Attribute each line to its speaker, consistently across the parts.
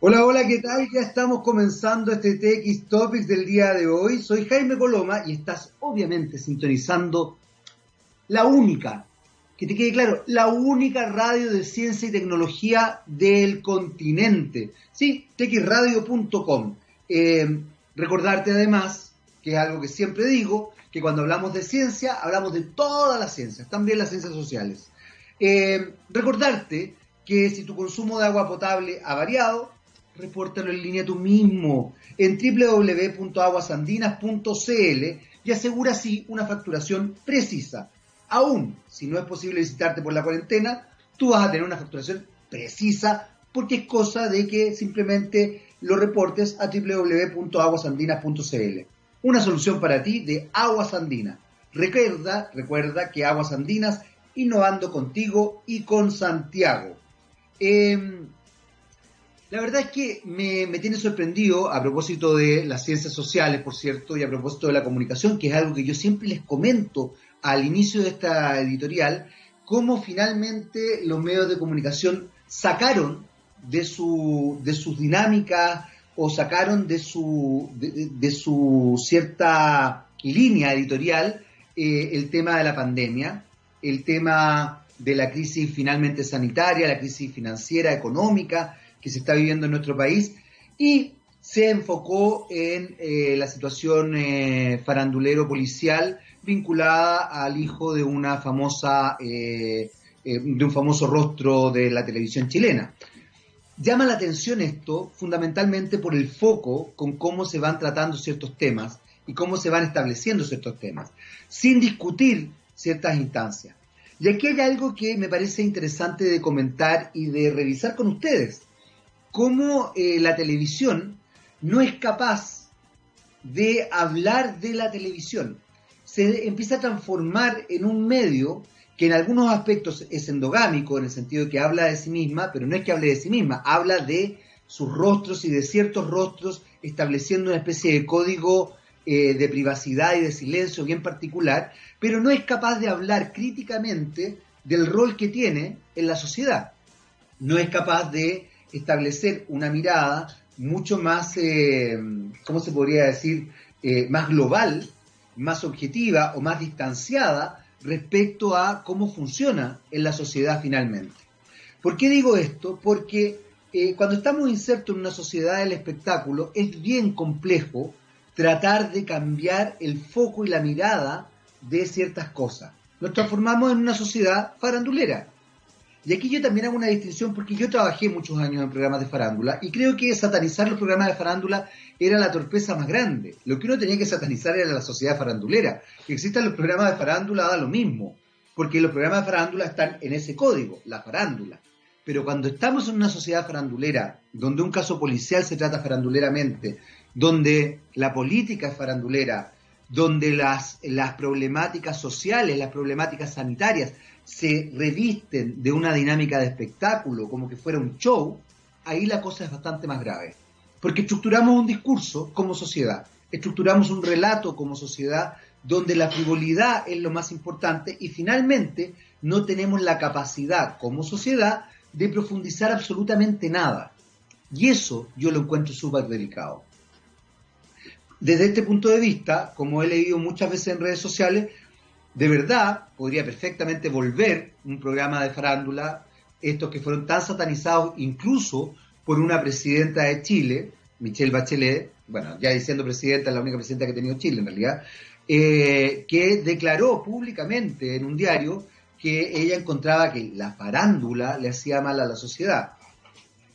Speaker 1: Hola, hola, ¿qué tal? Ya estamos comenzando este TX Topics del día de hoy. Soy Jaime Coloma y estás obviamente sintonizando la única, que te quede claro, la única radio de ciencia y tecnología del continente. Sí, txradio.com. Eh, recordarte además, que es algo que siempre digo, que cuando hablamos de ciencia, hablamos de todas las ciencias, también las ciencias sociales. Eh, recordarte que si tu consumo de agua potable ha variado, repórtalo en línea tú mismo en www.aguasandinas.cl y asegura así una facturación precisa. Aún si no es posible visitarte por la cuarentena, tú vas a tener una facturación precisa porque es cosa de que simplemente lo reportes a www.aguasandinas.cl. Una solución para ti de Aguas Andinas. Recuerda, recuerda que Aguas Andinas innovando contigo y con Santiago. Eh, la verdad es que me, tiene sorprendido a propósito de las ciencias sociales, por cierto, y a propósito de la comunicación, que es algo que yo siempre les comento al inicio de esta editorial, cómo finalmente los medios de comunicación sacaron de, su, de sus dinámicas o sacaron de su, de, su cierta línea editorial eh, el tema de la pandemia, el tema de la crisis finalmente sanitaria, la crisis financiera, económica, que se está viviendo en nuestro país y se enfocó en eh, la situación eh, farandulero policial vinculada al hijo de una famosa eh, de un famoso rostro de la televisión chilena. Llama la atención esto fundamentalmente por el foco con cómo se van tratando ciertos temas y cómo se van estableciendo ciertos temas, sin discutir ciertas instancias. Y aquí hay algo que me parece interesante de comentar y de revisar con ustedes cómo eh, la televisión no es capaz de hablar de la televisión. Se empieza a transformar en un medio que en algunos aspectos es endogámico, en el sentido de que habla de sí misma, pero no es que hable de sí misma, habla de sus rostros y de ciertos rostros, estableciendo una especie de código eh, de privacidad y de silencio bien particular, pero no es capaz de hablar críticamente del rol que tiene en la sociedad. No es capaz de establecer una mirada mucho más, eh, ¿cómo se podría decir?, eh, más global, más objetiva o más distanciada respecto a cómo funciona en la sociedad finalmente. ¿Por qué digo esto? Porque eh, cuando estamos insertos en una sociedad del espectáculo es bien complejo tratar de cambiar el foco y la mirada de ciertas cosas. Nos transformamos en una sociedad farandulera. Y aquí yo también hago una distinción porque yo trabajé muchos años en programas de farándula y creo que satanizar los programas de farándula era la torpeza más grande. Lo que uno tenía que satanizar era la sociedad farandulera. Que existan los programas de farándula da lo mismo, porque los programas de farándula están en ese código, la farándula. Pero cuando estamos en una sociedad farandulera, donde un caso policial se trata faranduleramente, donde la política es farandulera, donde las, las problemáticas sociales, las problemáticas sanitarias se revisten de una dinámica de espectáculo, como que fuera un show, ahí la cosa es bastante más grave. Porque estructuramos un discurso como sociedad, estructuramos un relato como sociedad donde la frivolidad es lo más importante y finalmente no tenemos la capacidad como sociedad de profundizar absolutamente nada. Y eso yo lo encuentro súper delicado. Desde este punto de vista, como he leído muchas veces en redes sociales, de verdad podría perfectamente volver un programa de farándula, estos que fueron tan satanizados incluso por una presidenta de Chile, Michelle Bachelet, bueno, ya diciendo presidenta, la única presidenta que ha tenido Chile en realidad, eh, que declaró públicamente en un diario que ella encontraba que la farándula le hacía mal a la sociedad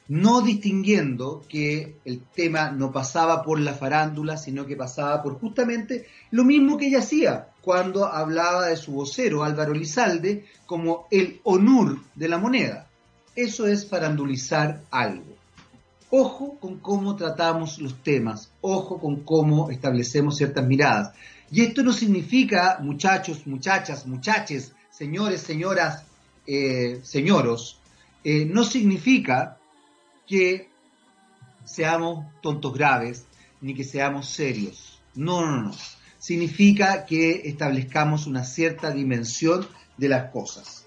Speaker 1: no distinguiendo que el tema no pasaba por la farándula, sino que pasaba por justamente lo mismo que ella hacía cuando hablaba de su vocero Álvaro Lizalde como el honor de la moneda. Eso es farandulizar algo. Ojo con cómo tratamos los temas, ojo con cómo establecemos ciertas miradas. Y esto no significa, muchachos, muchachas, muchaches, señores, señoras, eh, señoros, eh, no significa que seamos tontos graves ni que seamos serios. No, no, no. Significa que establezcamos una cierta dimensión de las cosas.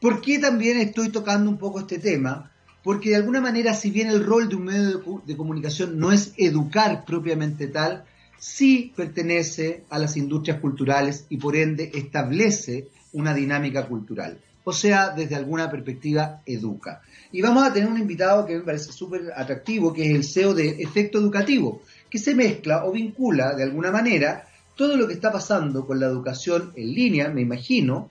Speaker 1: ¿Por qué también estoy tocando un poco este tema? porque de alguna manera, si bien el rol de un medio de, comunicación no es educar propiamente tal, sí pertenece a las industrias culturales y por ende establece una dinámica cultural. O sea, desde alguna perspectiva educa. Y vamos a tener un invitado que me parece súper atractivo, que es el CEO de Efecto Educativo, que se mezcla o vincula de alguna manera todo lo que está pasando con la educación en línea, me imagino,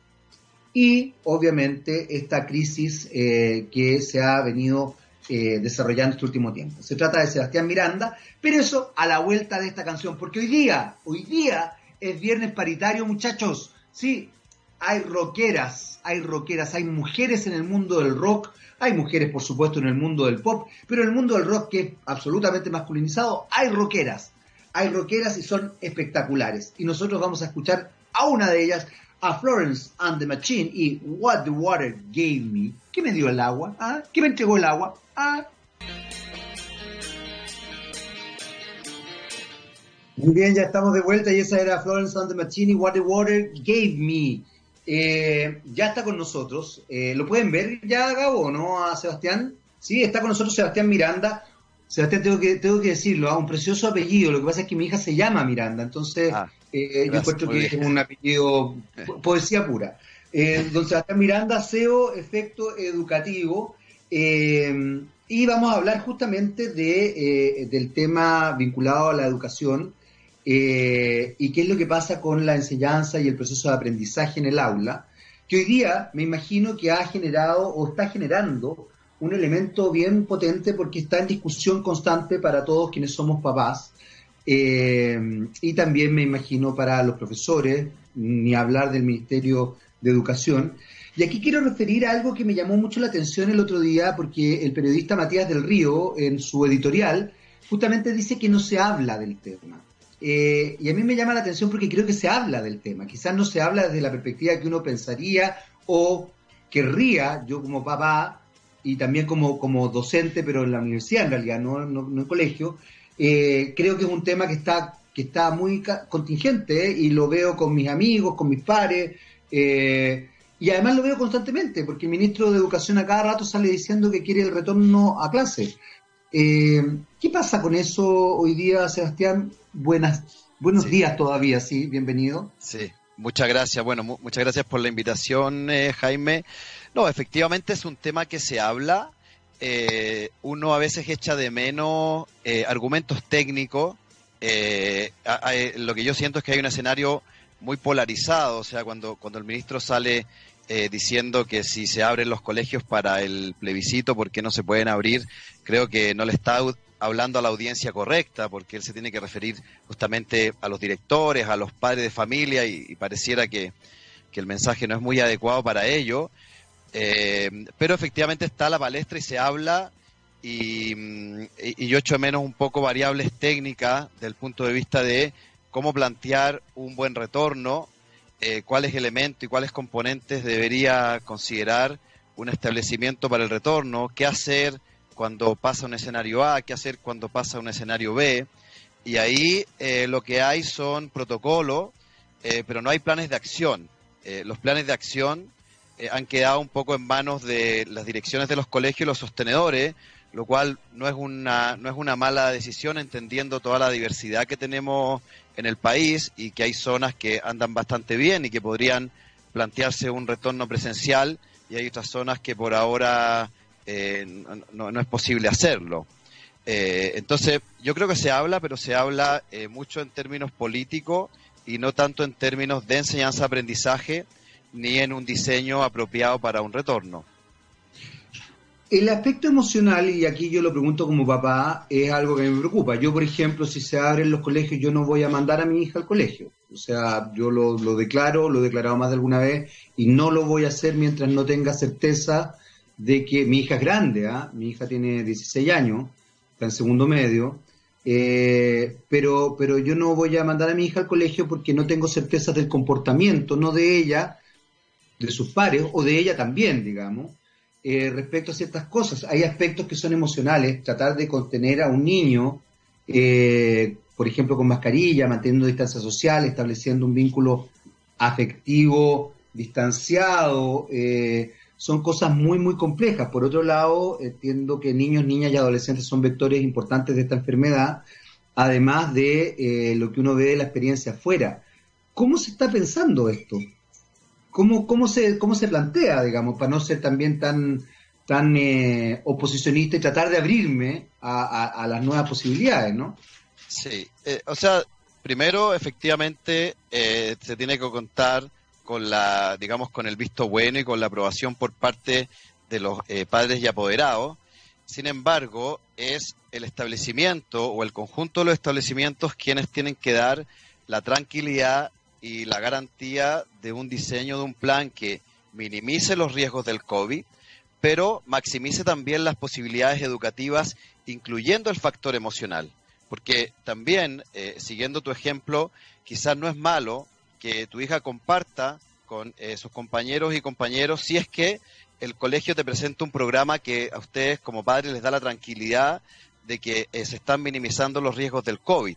Speaker 1: y obviamente esta crisis eh, que se ha venido eh, desarrollando este último tiempo. Se trata de Sebastián Miranda, pero eso a la vuelta de esta canción, porque hoy día, hoy día es viernes paritario, muchachos. Sí, hay rockeras, hay rockeras, hay mujeres en el mundo del rock, hay mujeres, por supuesto, en el mundo del pop, pero en el mundo del rock, que es absolutamente masculinizado, hay rockeras. Hay rockeras y son espectaculares. Y nosotros vamos a escuchar a una de ellas, a Florence and the Machine y What the Water Gave Me. ¿Qué me dio el agua? ¿Ah? ¿Qué me entregó el agua? ¿Ah? Muy bien, ya estamos de vuelta y esa era Florence and the Machine y What the Water Gave Me. Eh, ya está con nosotros. Eh, ¿Lo pueden ver ya, Gabo, no? A Sebastián. Sí, está con nosotros Sebastián Miranda. Sebastián, tengo que, tengo que decirlo, a un precioso apellido. Lo que pasa es que mi hija se llama Miranda, entonces ah, eh, yo encuentro que es un apellido, poesía pura. don Sebastián Miranda, SEO, efecto educativo. y vamos a hablar justamente de, del tema vinculado a la educación eh, y qué es lo que pasa con la enseñanza y el proceso de aprendizaje en el aula, que hoy día me imagino que ha generado o está generando un elemento bien potente porque está en discusión constante para todos quienes somos papás eh, y también me imagino para los profesores, ni hablar del Ministerio de Educación. Y aquí quiero referir a algo que me llamó mucho la atención el otro día porque el periodista Matías del Río en su editorial justamente dice que no se habla del tema. Eh, y a mí me llama la atención porque creo que se habla del tema. Quizás no se habla desde la perspectiva que uno pensaría o querría, yo como papá y también como, como docente, pero en la universidad en realidad, no, en el colegio, eh, creo que es un tema que está, que está muy contingente ¿eh? y lo veo con mis amigos, con mis pares. y además lo veo constantemente, porque el ministro de Educación a cada rato sale diciendo que quiere el retorno a clase. ¿Qué pasa con eso hoy día, Sebastián? buenas, buenos días todavía, sí, bienvenido.
Speaker 2: Sí, muchas gracias. Bueno, muchas gracias por la invitación, eh, Jaime. No, efectivamente es un tema que se habla. Eh, uno a veces echa de menos eh, argumentos técnicos. lo que yo siento es que hay un escenario muy polarizado, o sea, cuando, cuando el ministro sale diciendo que si se abren los colegios para el plebiscito, ¿por qué no se pueden abrir? Creo que no le está hablando a la audiencia correcta, porque él se tiene que referir justamente a los directores, a los padres de familia, y, pareciera que, el mensaje no es muy adecuado para ello. Eh, pero efectivamente está la palestra y se habla, y, yo echo de menos un poco variables técnicas del punto de vista de cómo plantear un buen retorno, eh, cuáles elementos y cuáles componentes debería considerar un establecimiento para el retorno, qué hacer cuando pasa un escenario A, qué hacer cuando pasa un escenario B. Y ahí eh, lo que hay son protocolos, eh, pero no hay planes de acción. Eh, los planes de acción han quedado un poco en manos de las direcciones de los colegios y los sostenedores, lo cual no es una, no es una mala decisión entendiendo toda la diversidad que tenemos en el país y que hay zonas que andan bastante bien y que podrían plantearse un retorno presencial y hay otras zonas que por ahora eh, no, es posible hacerlo. Eh, entonces, yo creo que se habla, pero se habla eh, mucho en términos políticos y no tanto en términos de enseñanza-aprendizaje ni en un diseño apropiado para un retorno.
Speaker 1: El aspecto emocional, y aquí yo lo pregunto como papá, es algo que me preocupa. Yo, por ejemplo, si se abren los colegios, yo no voy a mandar a mi hija al colegio. O sea, yo lo, lo declaro, lo he declarado más de alguna vez, y no lo voy a hacer mientras no tenga certeza de que mi hija es grande, ¿ah? mi hija tiene 16 años, está en segundo medio, eh, pero, pero yo no voy a mandar a mi hija al colegio porque no tengo certeza del comportamiento, no de ella, de sus pares, o de ella también, digamos, eh, respecto a ciertas cosas. Hay aspectos que son emocionales, tratar de contener a un niño, eh, por ejemplo, con mascarilla, manteniendo distancia social, estableciendo un vínculo afectivo distanciado, son cosas muy, muy complejas. Por otro lado, entiendo que niños, niñas y adolescentes son vectores importantes de esta enfermedad, además de eh, lo que uno ve de la experiencia afuera. ¿Cómo se está pensando esto? ¿Cómo, cómo, se, cómo se plantea, digamos, para no ser también tan, tan eh, oposicionista y tratar de abrirme a, las nuevas posibilidades, ¿no?
Speaker 2: Sí, eh, o sea, primero, efectivamente, se tiene que contar con la, digamos, con el visto bueno y con la aprobación por parte de los eh, padres y apoderados. Sin embargo, es el establecimiento o el conjunto de los establecimientos quienes tienen que dar la tranquilidad y la garantía de un diseño de un plan que minimice los riesgos del COVID, pero maximice también las posibilidades educativas, incluyendo el factor emocional. Porque también, eh, siguiendo tu ejemplo, quizás no es malo que tu hija comparta con eh, sus compañeros y compañeros si es que el colegio te presenta un programa que a ustedes como padres les da la tranquilidad de que eh, se están minimizando los riesgos del COVID.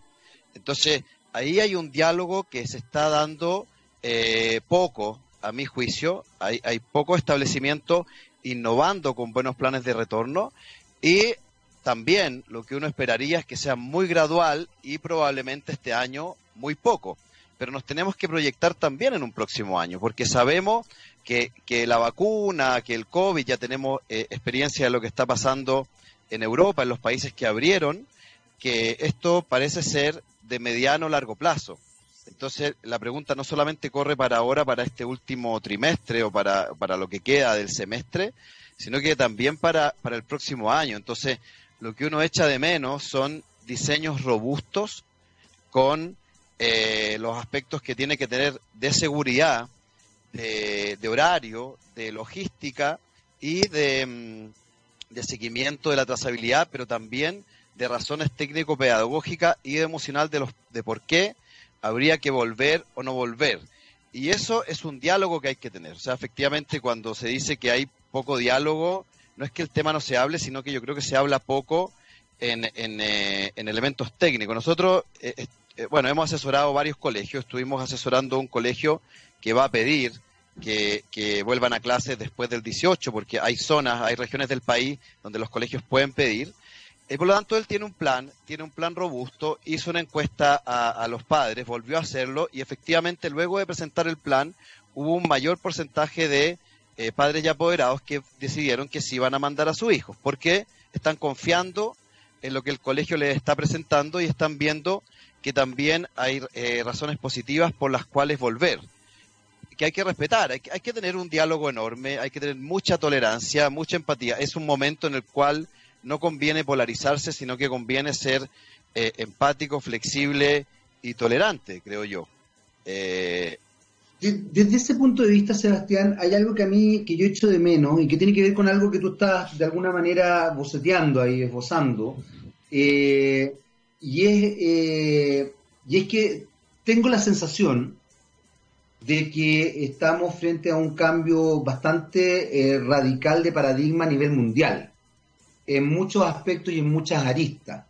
Speaker 2: Entonces, ahí hay un diálogo que se está dando eh, poco, a mi juicio, hay, hay poco establecimiento innovando con buenos planes de retorno y también lo que uno esperaría es que sea muy gradual y probablemente este año muy poco pero nos tenemos que proyectar también en un próximo año, porque sabemos que, la vacuna, que el COVID, ya tenemos eh, experiencia de lo que está pasando en Europa, en los países que abrieron, que esto parece ser de mediano o largo plazo. Entonces, la pregunta no solamente corre para ahora, para este último trimestre o para, para lo que queda del semestre, sino que también para, para el próximo año. Entonces, lo que uno echa de menos son diseños robustos con eh, los aspectos que tiene que tener de seguridad, de, horario, de logística y de, mm, de, seguimiento de la trazabilidad, pero también de razones técnico-pedagógicas y emocional de, los, de por qué habría que volver o no volver. Y eso es un diálogo que hay que tener. O sea, efectivamente, cuando se dice que hay poco diálogo, no es que el tema no se hable, sino que yo creo que se habla poco en, en, eh, en elementos técnicos. Nosotros eh, bueno, hemos asesorado varios colegios, estuvimos asesorando un colegio que va a pedir que, vuelvan a clases después del 18, porque hay zonas, hay regiones del país donde los colegios pueden pedir. Y por lo tanto, él tiene un plan, tiene un plan robusto, hizo una encuesta a, los padres, volvió a hacerlo y efectivamente luego de presentar el plan hubo un mayor porcentaje de eh, padres y apoderados que decidieron que se iban a mandar a sus hijos, porque están confiando en lo que el colegio les está presentando y están viendo que también hay eh, razones positivas por las cuales volver, que hay que respetar, hay que, tener un diálogo enorme, hay que tener mucha tolerancia, mucha empatía. Es un momento en el cual no conviene polarizarse, sino que conviene ser eh, empático, flexible y tolerante, creo yo.
Speaker 1: Eh, desde ese punto de vista, Sebastián, hay algo que a mí, que yo echo de menos y que tiene que ver con algo que tú estás de alguna manera boceteando ahí, esbozando. Eh, y es, eh, y es que tengo la sensación de que estamos frente a un cambio bastante eh, radical de paradigma a nivel mundial, en muchos aspectos y en muchas aristas.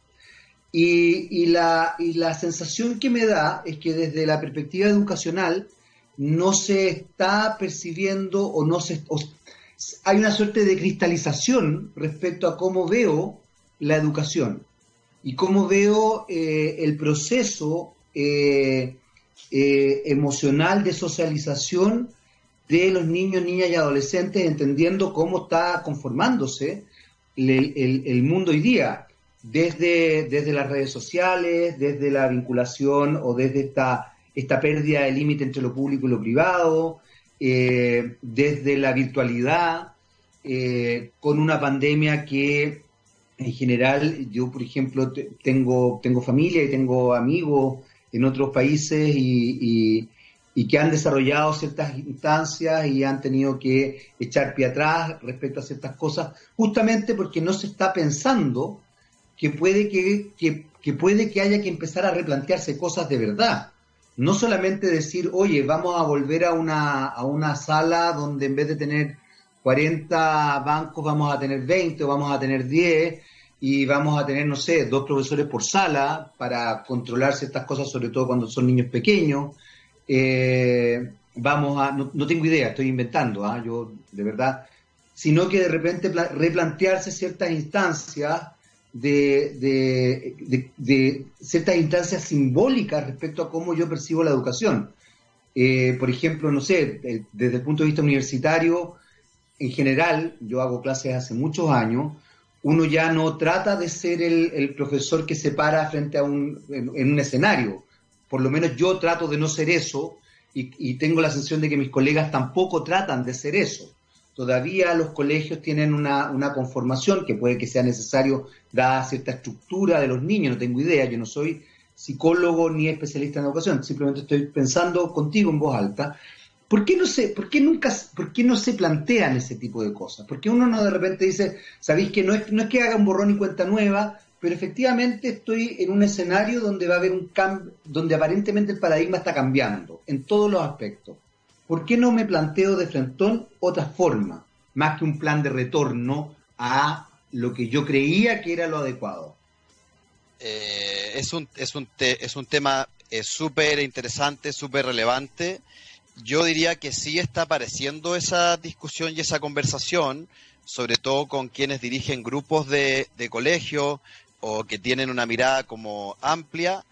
Speaker 1: Y, y, la, y la sensación que me da es que desde la perspectiva educacional no se está percibiendo o no se... hay una suerte de cristalización respecto a cómo veo la educación y cómo veo eh, el proceso eh, eh, emocional de socialización de los niños, niñas y adolescentes, entendiendo cómo está conformándose el, mundo hoy día, desde, desde las redes sociales, desde la vinculación o desde esta, esta pérdida de límite entre lo público y lo privado, desde la virtualidad, con una pandemia que en general, yo, por ejemplo, tengo, tengo familia y tengo amigos en otros países y, que han desarrollado ciertas instancias y han tenido que echar pie atrás respecto a ciertas cosas, justamente porque no se está pensando que puede que, que, puede que haya que empezar a replantearse cosas de verdad. No solamente decir, oye, vamos a volver a una, a una sala donde en vez de tener 40 bancos vamos a tener 20 o vamos a tener 10 y vamos a tener, no sé, dos profesores por sala para controlar ciertas cosas, sobre todo cuando son niños pequeños. Eh, vamos a, no, tengo idea, estoy inventando, ¿ah? yo de verdad sino que de repente replantearse ciertas instancias de, de, ciertas instancias simbólicas respecto a cómo yo percibo la educación. Eh, por ejemplo, no sé, desde el punto de vista universitario, en general, yo hago clases hace muchos años, uno ya no trata de ser el, profesor que se para frente a un, en, un escenario. Por lo menos yo trato de no ser eso y, y, tengo la sensación de que mis colegas tampoco tratan de ser eso. Todavía los colegios tienen una, una conformación que puede que sea necesario dada cierta estructura de los niños, no tengo idea, yo no soy psicólogo ni especialista en educación, simplemente estoy pensando contigo en voz alta. ¿Por qué no se, por qué nunca, por qué no se plantean ese tipo de cosas? ¿Por qué uno no de repente dice, sabéis que no es, no es que haga un borrón y cuenta nueva, pero efectivamente estoy en un escenario donde va a haber un cambio, donde aparentemente el paradigma está cambiando en todos los aspectos. ¿Por qué no me planteo de frente otra forma, más que un plan de retorno a lo que yo creía que era lo adecuado?
Speaker 2: Eh, es, un, es, un es un tema súper interesante, súper relevante. Yo diría que sí está apareciendo esa discusión y esa conversación, sobre todo con quienes dirigen grupos de, de colegio o que tienen una mirada como amplia.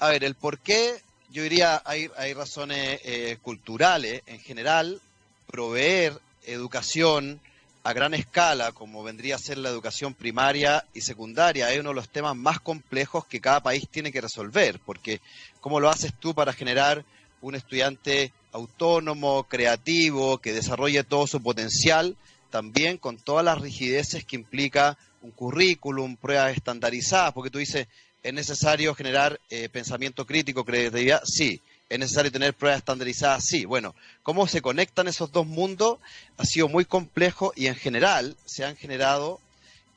Speaker 2: A ver, el por qué, yo diría, hay, hay razones eh, culturales en general, proveer educación, a gran escala, como vendría a ser la educación primaria y secundaria, es uno de los temas más complejos que cada país tiene que resolver, porque ¿cómo lo haces tú para generar un estudiante autónomo, creativo, que desarrolle todo su potencial, también con todas las rigideces que implica un currículum, pruebas estandarizadas, porque tú dices, ¿es necesario generar eh, pensamiento crítico, creatividad? Sí es necesario tener pruebas estandarizadas, sí. Bueno, cómo se conectan esos dos mundos ha sido muy complejo y en general se han generado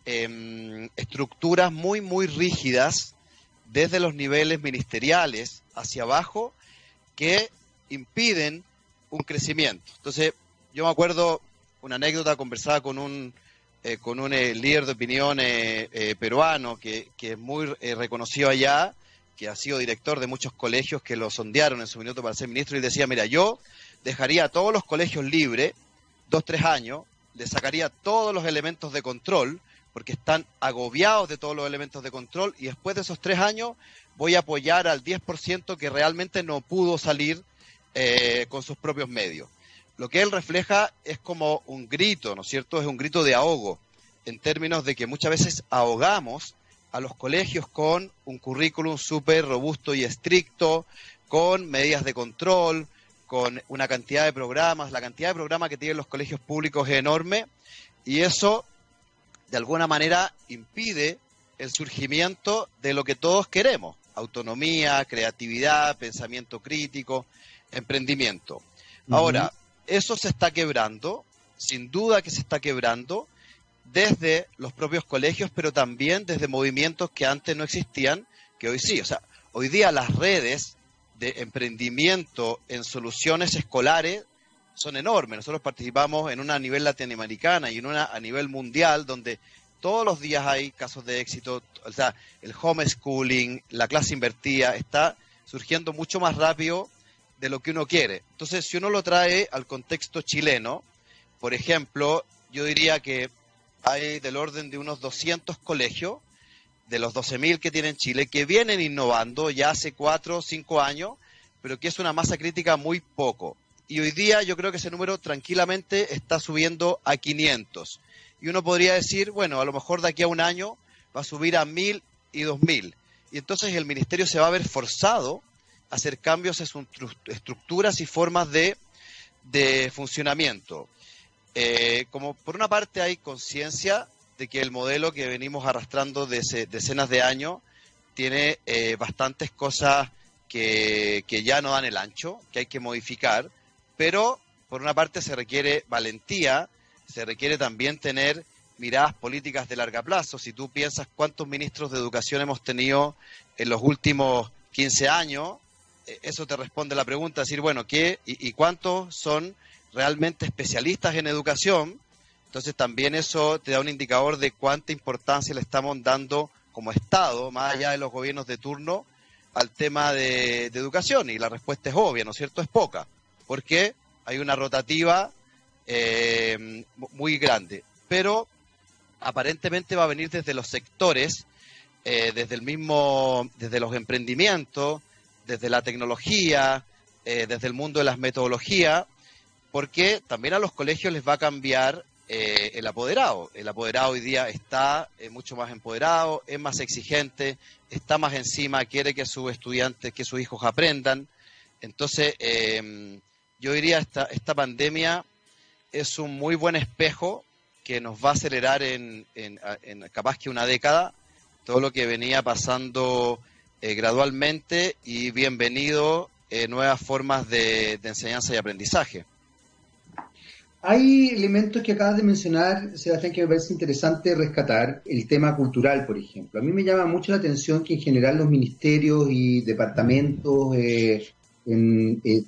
Speaker 2: em, estructuras muy, muy rígidas desde los niveles ministeriales hacia abajo que impiden un crecimiento. Entonces, yo me acuerdo una anécdota, conversada con un, eh, con un eh, líder de opinión eh, peruano que, que, es muy reconocido allá, que ha sido director de muchos colegios que lo sondearon en su minuto para ser ministro y decía, mira, yo dejaría a todos los colegios libres, dos, tres años, le sacaría todos los elementos de control, porque están agobiados de todos los elementos de control, y después de esos tres años voy a apoyar al 10% que realmente no pudo salir eh, con sus propios medios. Lo que él refleja es como un grito, ¿no es cierto? Es un grito de ahogo, en términos de que muchas veces ahogamos a los colegios con un currículum súper robusto y estricto, con medidas de control, con una cantidad de programas. La cantidad de programas que tienen los colegios públicos es enorme y eso, de alguna manera, impide el surgimiento de lo que todos queremos. Autonomía, creatividad, pensamiento crítico, emprendimiento. Ahora, eso se está quebrando, sin duda que se está quebrando, desde los propios colegios, pero también desde movimientos que antes no existían, que hoy sí. O sea, hoy día las redes de emprendimiento en soluciones escolares son enormes. Nosotros participamos en una a nivel latinoamericana y en una a nivel mundial, donde todos los días hay casos de éxito. O sea, el homeschooling, la clase invertida, está surgiendo mucho más rápido de lo que uno quiere. Entonces, si uno lo trae al contexto chileno, por ejemplo, yo diría que hay del orden de unos 200 colegios, de los 12.000 que tiene Chile, que vienen innovando ya hace 4 o 5 años, pero que es una masa crítica muy poco. Y hoy día yo creo que ese número tranquilamente está subiendo a 500. Y uno podría decir, bueno, a lo mejor de aquí a un año va a subir a 1.000 y 2.000. Y entonces el ministerio se va a ver forzado hacer cambios en sus estructuras y formas de, de funcionamiento. Eh, como por una parte hay conciencia de que el modelo que venimos arrastrando desde decenas de años tiene eh, bastantes cosas que, que ya no dan el ancho, que hay que modificar, pero por una parte se requiere valentía, se requiere también tener miradas políticas de larga plazo. Si tú piensas cuántos ministros de educación hemos tenido en los últimos 15 años, eso te responde la pregunta, decir, bueno, ¿qué y, y cuántos son realmente especialistas en educación, entonces también eso te da un indicador de cuánta importancia le estamos dando como Estado, más allá de los gobiernos de turno, al tema de, educación. Y la respuesta es obvia, ¿no es cierto? Es poca, porque hay una rotativa eh, muy grande. Pero aparentemente va a venir desde los sectores, eh, desde el mismo, desde los emprendimientos, desde la tecnología, eh, desde el mundo de las metodologías, porque también a los colegios les va a cambiar eh, el apoderado. El apoderado hoy día está eh, mucho más empoderado, es más exigente, está más encima, quiere que sus estudiantes, que sus hijos aprendan. Entonces, em, yo diría esta esta pandemia es un muy buen espejo que nos va a acelerar en, en, capaz que una década todo lo que venía pasando eh, gradualmente y bienvenido nuevas formas de enseñanza y aprendizaje.
Speaker 1: Hay elementos que acabas de mencionar, Sebastián, que me parece interesante rescatar. El tema cultural, por ejemplo. A mí me llama mucho la atención que en general los ministerios y departamentos eh, eh,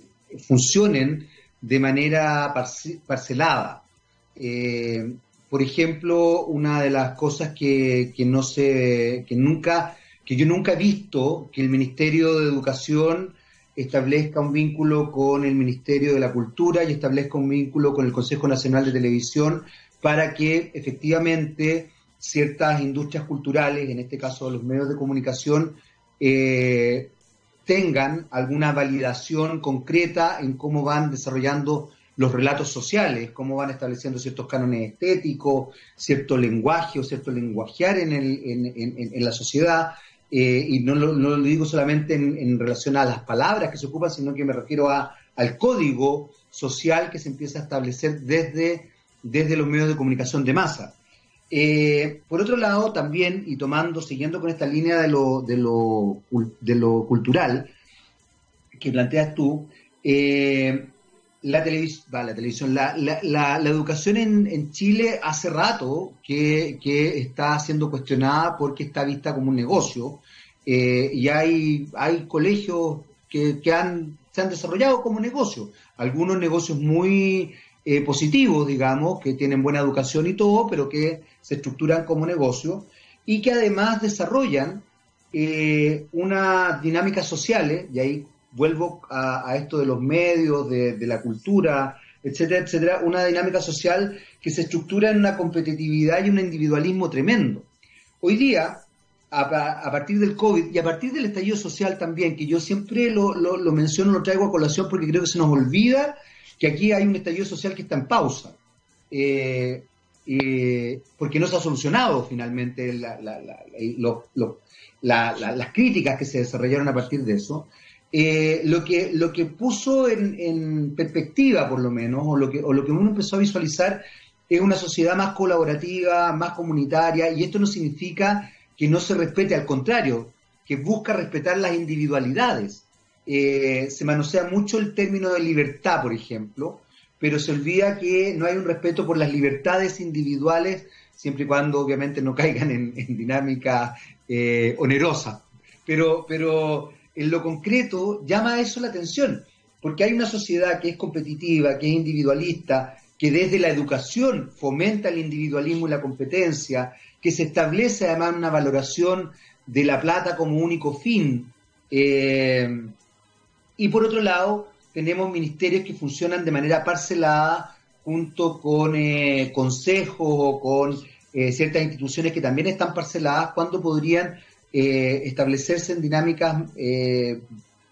Speaker 1: funcionen de manera parcelada. Eh, por ejemplo, una de las cosas que, que no sé, que nunca, que yo nunca he visto que el Ministerio de Educación establezca un vínculo con el Ministerio de la Cultura y establezca un vínculo con el Consejo Nacional de Televisión para que efectivamente ciertas industrias culturales, en este caso los medios de comunicación, eh, tengan alguna validación concreta en cómo van desarrollando los relatos sociales, cómo van estableciendo ciertos cánones estéticos, cierto lenguaje o cierto lenguajear en, el, en la sociedad, eh, y no lo, digo solamente en, relación a las palabras que se ocupan, sino que me refiero a, al código social que se empieza a establecer desde, desde los medios de comunicación de masa. Eh, por otro lado, también, y tomando, siguiendo con esta línea de lo, de lo, de lo cultural que planteas tú, eh, la, la televisión, la, educación en, en, Chile hace rato que, que, está siendo cuestionada porque está vista como un negocio eh, y hay, hay colegios que, que han, se han desarrollado como negocio, algunos negocios muy eh, positivos, digamos, que tienen buena educación y todo, pero que se estructuran como negocio y que además desarrollan eh, unas dinámicas sociales, y ahí vuelvo a, esto de los medios, de, la cultura, etcétera, etcétera, una dinámica social que se estructura en una competitividad y un individualismo tremendo. Hoy día, a, partir del COVID y a partir del estallido social también, que yo siempre lo, menciono, lo traigo a colación porque creo que se nos olvida que aquí hay un estallido social que está en pausa. Eh, eh, porque no se ha solucionado finalmente las críticas que se desarrollaron a partir de eso. Eh, lo, que, lo que puso en, perspectiva, por lo menos, o lo, que, o lo que uno empezó a visualizar, es una sociedad más colaborativa, más comunitaria, y esto no significa que no se respete, al contrario, que busca respetar las individualidades. Eh, se manosea mucho el término de libertad, por ejemplo, pero se olvida que no hay un respeto por las libertades individuales, siempre y cuando obviamente no caigan en, dinámica eh, onerosa. Pero, pero en lo concreto llama eso la atención, porque hay una sociedad que es competitiva, que es individualista, que desde la educación fomenta el individualismo y la competencia, que se establece además una valoración de la plata como único fin. Eh, y por otro lado, tenemos ministerios que funcionan de manera parcelada junto con eh, consejos o con eh, ciertas instituciones que también están parceladas cuando podrían eh, establecerse en dinámicas eh,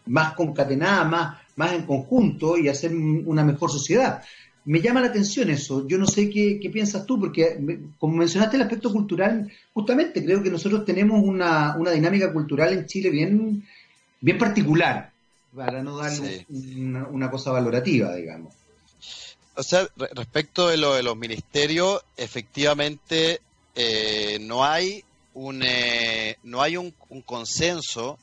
Speaker 1: más concatenadas, más, más en conjunto y hacer una mejor sociedad. Me llama la atención eso. Yo no sé qué, piensas tú, porque como mencionaste el aspecto cultural, justamente creo que nosotros tenemos una, dinámica cultural en Chile bien, bien particular, para no darle una, cosa valorativa, digamos.
Speaker 2: O sea, respecto de lo de los ministerios, efectivamente eh, no hay un, eh, no hay un, consenso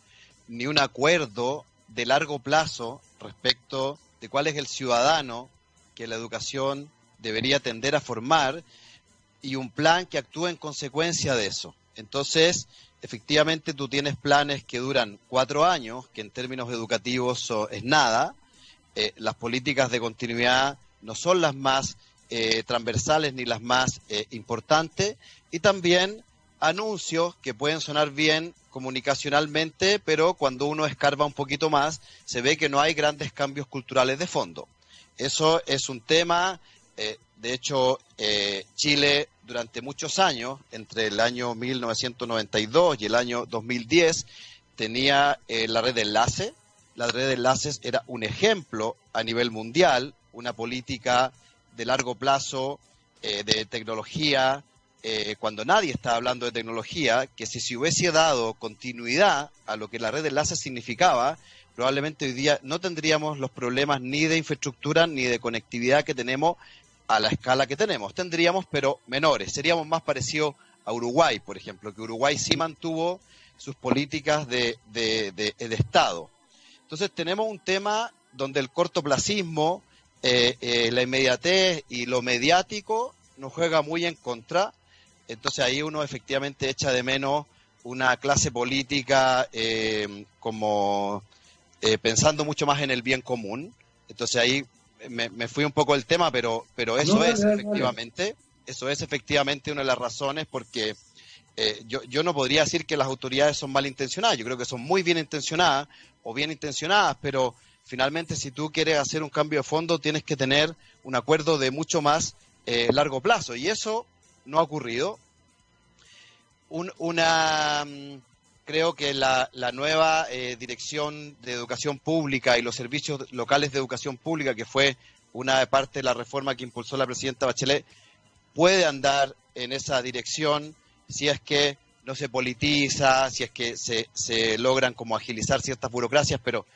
Speaker 2: ni un acuerdo de largo plazo respecto de cuál es el ciudadano que la educación debería tender a formar y un plan que actúe en consecuencia de eso. Entonces, efectivamente, tú tienes planes que duran cuatro años, que en términos educativos es nada. Eh, las políticas de continuidad no son las más eh, transversales ni las más importantes. Y también anuncios que pueden sonar bien comunicacionalmente, pero cuando uno escarba un poquito más, se ve que no hay grandes cambios culturales de fondo. Eso es un tema de hecho, Chile durante muchos años, entre el año 1992 y el año 2010, tenía la red de enlace. La red de enlaces era un ejemplo a nivel mundial, una política de largo plazo de tecnología, eh, cuando nadie está hablando de tecnología, que si se hubiese dado continuidad a lo que la red de enlaces significaba, probablemente hoy día no tendríamos los problemas ni de infraestructura ni de conectividad que tenemos a la escala que tenemos. Tendríamos, pero menores. Seríamos más parecidos a Uruguay, por ejemplo, que Uruguay sí mantuvo sus políticas de, Estado. Entonces tenemos un tema donde el cortoplacismo, eh, eh, la inmediatez y lo mediático nos juega muy en contra entonces ahí uno efectivamente echa de menos una clase política eh, como eh, pensando mucho más en el bien común. Entonces ahí me, fui un poco del tema, pero, pero eso es efectivamente, eso es efectivamente una de las razones porque eh, yo, yo no podría decir que las autoridades son malintencionadas, yo creo que son muy bien intencionadas o bien intencionadas, pero finalmente si tú quieres hacer un cambio de fondo tienes que tener un acuerdo de mucho más largo plazo. Y eso no ha ocurrido. una, mm, creo que la, nueva eh, dirección de educación pública y los servicios locales de educación pública, que fue una parte de la reforma que impulsó la presidenta Bachelet, puede andar en esa dirección si es que no se politiza, si es que se, se logran como agilizar ciertas burocracias, pero,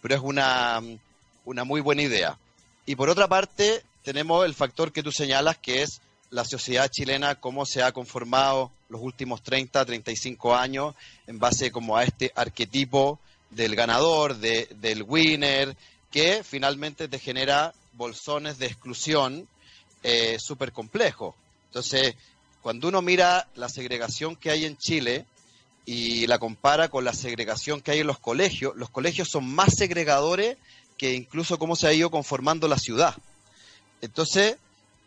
Speaker 2: pero es una, mm, una muy buena idea. Y por otra parte, tenemos el factor que tú señalas, que es la sociedad chilena, cómo se ha conformado los últimos 30, 35 años en base como a este arquetipo del ganador, de, del winner, que finalmente te genera bolsones de exclusión eh, súper complejos. Entonces, cuando uno mira la segregación que hay en Chile y la compara con la segregación que hay en los colegios, los colegios son más segregadores que incluso cómo se ha ido conformando la ciudad. Entonces,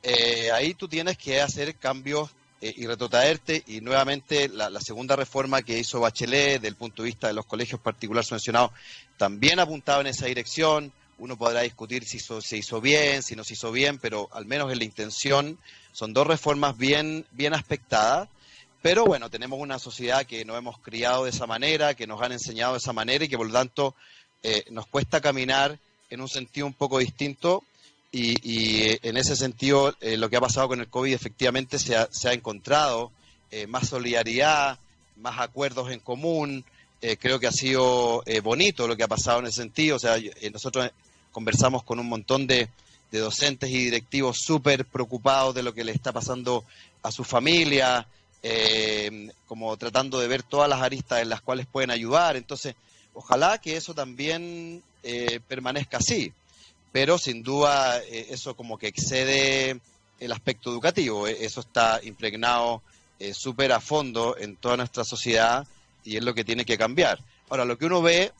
Speaker 2: eh, ahí tú tienes que hacer cambios eh, y retrotraerte y nuevamente la, segunda reforma que hizo Bachelet desde el punto de vista de los colegios particulares subvencionados también apuntaba en esa dirección. Uno podrá discutir si se hizo bien, si no se hizo bien, pero al menos en la intención son dos reformas bien, bien aspectadas. Pero bueno, tenemos una sociedad que nos hemos criado de esa manera, que nos han enseñado de esa manera y que por lo tanto eh, nos cuesta caminar en un sentido un poco distinto y, eh, en ese sentido, eh, lo que ha pasado con el COVID efectivamente se ha, encontrado eh, más solidaridad, más acuerdos en común. creo que ha sido bonito lo que ha pasado en ese sentido. O sea, nosotros conversamos con un montón de, docentes y directivos súper preocupados de lo que le está pasando a su familia, como tratando de ver todas las aristas en las cuales pueden ayudar. Entonces, ojalá que eso también permanezca así pero sin duda eh, eso como que excede el aspecto educativo, e, eso está impregnado eh, súper a fondo en toda nuestra sociedad y es lo que tiene que cambiar. Ahora, lo que uno ve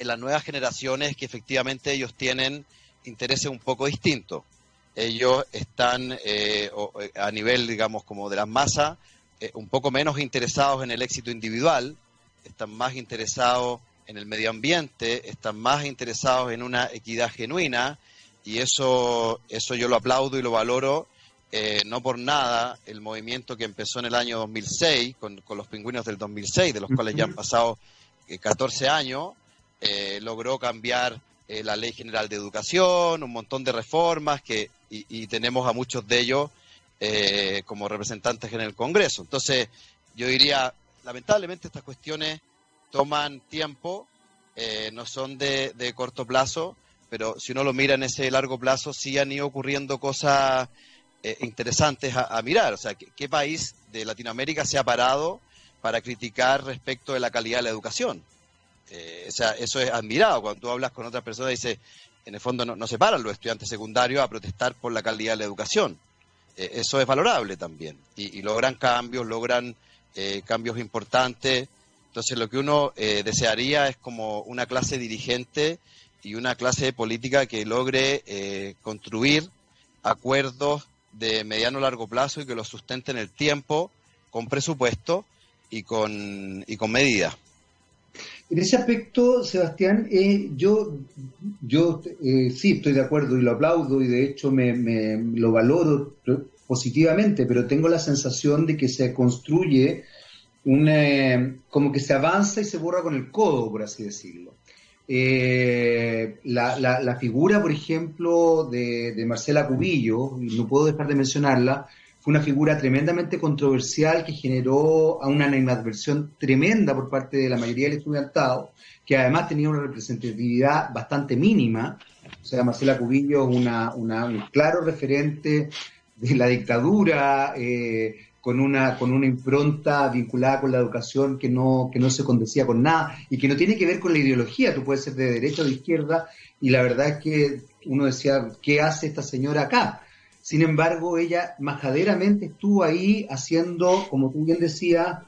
Speaker 2: en las nuevas generaciones es que efectivamente ellos tienen intereses un poco distintos. Ellos están eh, a nivel, digamos, como de las masas, un poco menos interesados en el éxito individual, están más interesados en el medio ambiente, están más interesados en una equidad genuina y eso, eso yo lo aplaudo y lo valoro. Eh, no por nada el movimiento que empezó en el año 2006 con, con los pingüinos del 2006, de los cuales ya han pasado 14 eh, años, eh, logró cambiar la Ley General de Educación, un montón de reformas que, y, y tenemos a muchos de ellos como representantes en el Congreso. Entonces, yo diría, lamentablemente estas cuestiones toman tiempo, eh, no son de, corto plazo, pero si uno lo mira en ese largo plazo, sí han ido ocurriendo cosas eh, interesantes a, mirar. O sea, ¿qué, país de Latinoamérica se ha parado para criticar respecto de la calidad de la educación? Eh, o sea, eso es admirado. Cuando tú hablas con otras personas, dice, en el fondo no, se paran los estudiantes secundarios a protestar por la calidad de la educación. eso es valorable también. Y logran cambios, logran cambios importantes. Entonces lo que uno eh, desearía es como una clase dirigente y una clase política que logre eh, construir acuerdos de mediano largo plazo y que los sustenten el tiempo con presupuesto y con, y con medidas.
Speaker 1: En ese aspecto, Sebastián, eh, yo, yo eh, sí estoy de acuerdo y lo aplaudo y de hecho me, me, lo valoro positivamente, pero tengo la sensación de que se construye una, como que se avanza y se borra con el codo, por así decirlo. Eh, la, la, figura, por ejemplo, de, de Marcela Cubillo, y no puedo dejar de mencionarla, fue una figura tremendamente controversial que generó una animadversión tremenda por parte de la mayoría del estudiantado, que además tenía una representatividad bastante mínima. O sea, Marcela Cubillo es una, una, un claro referente de la dictadura, eh, con una, con una impronta vinculada con la educación que no, que no se condecía con nada y que no tiene que ver con la ideología. Tú puedes ser de derecha o de izquierda y la verdad es que uno decía, ¿qué hace esta señora acá? Sin embargo, ella majaderamente estuvo ahí haciendo, como tú bien decías,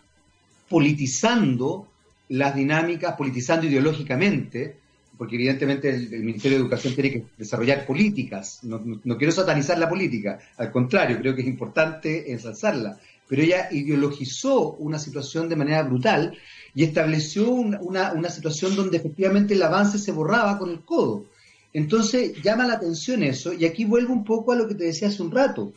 Speaker 1: politizando las dinámicas, politizando ideológicamente, porque evidentemente el, Ministerio de Educación tiene que desarrollar políticas. No, quiero satanizar la política, al contrario, creo que es importante ensalzarla. Pero ella ideologizó una situación de manera brutal y estableció una, una situación donde efectivamente el avance se borraba con el codo. Entonces llama la atención eso, y aquí vuelvo un poco a lo que te decía hace un rato.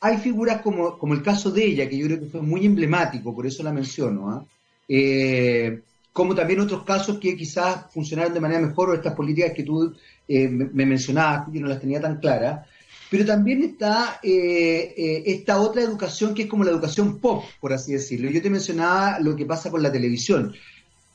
Speaker 1: Hay figuras como, como el caso de ella, que yo creo que fue muy emblemático, por eso la menciono, ¿ah? eh, como también otros casos que quizás funcionaron de manera mejor, o estas políticas que tú eh, me mencionabas, que no las tenía tan claras, pero también está eh, esta otra educación que es como la educación pop, por así decirlo. Yo te mencionaba lo que pasa con la televisión,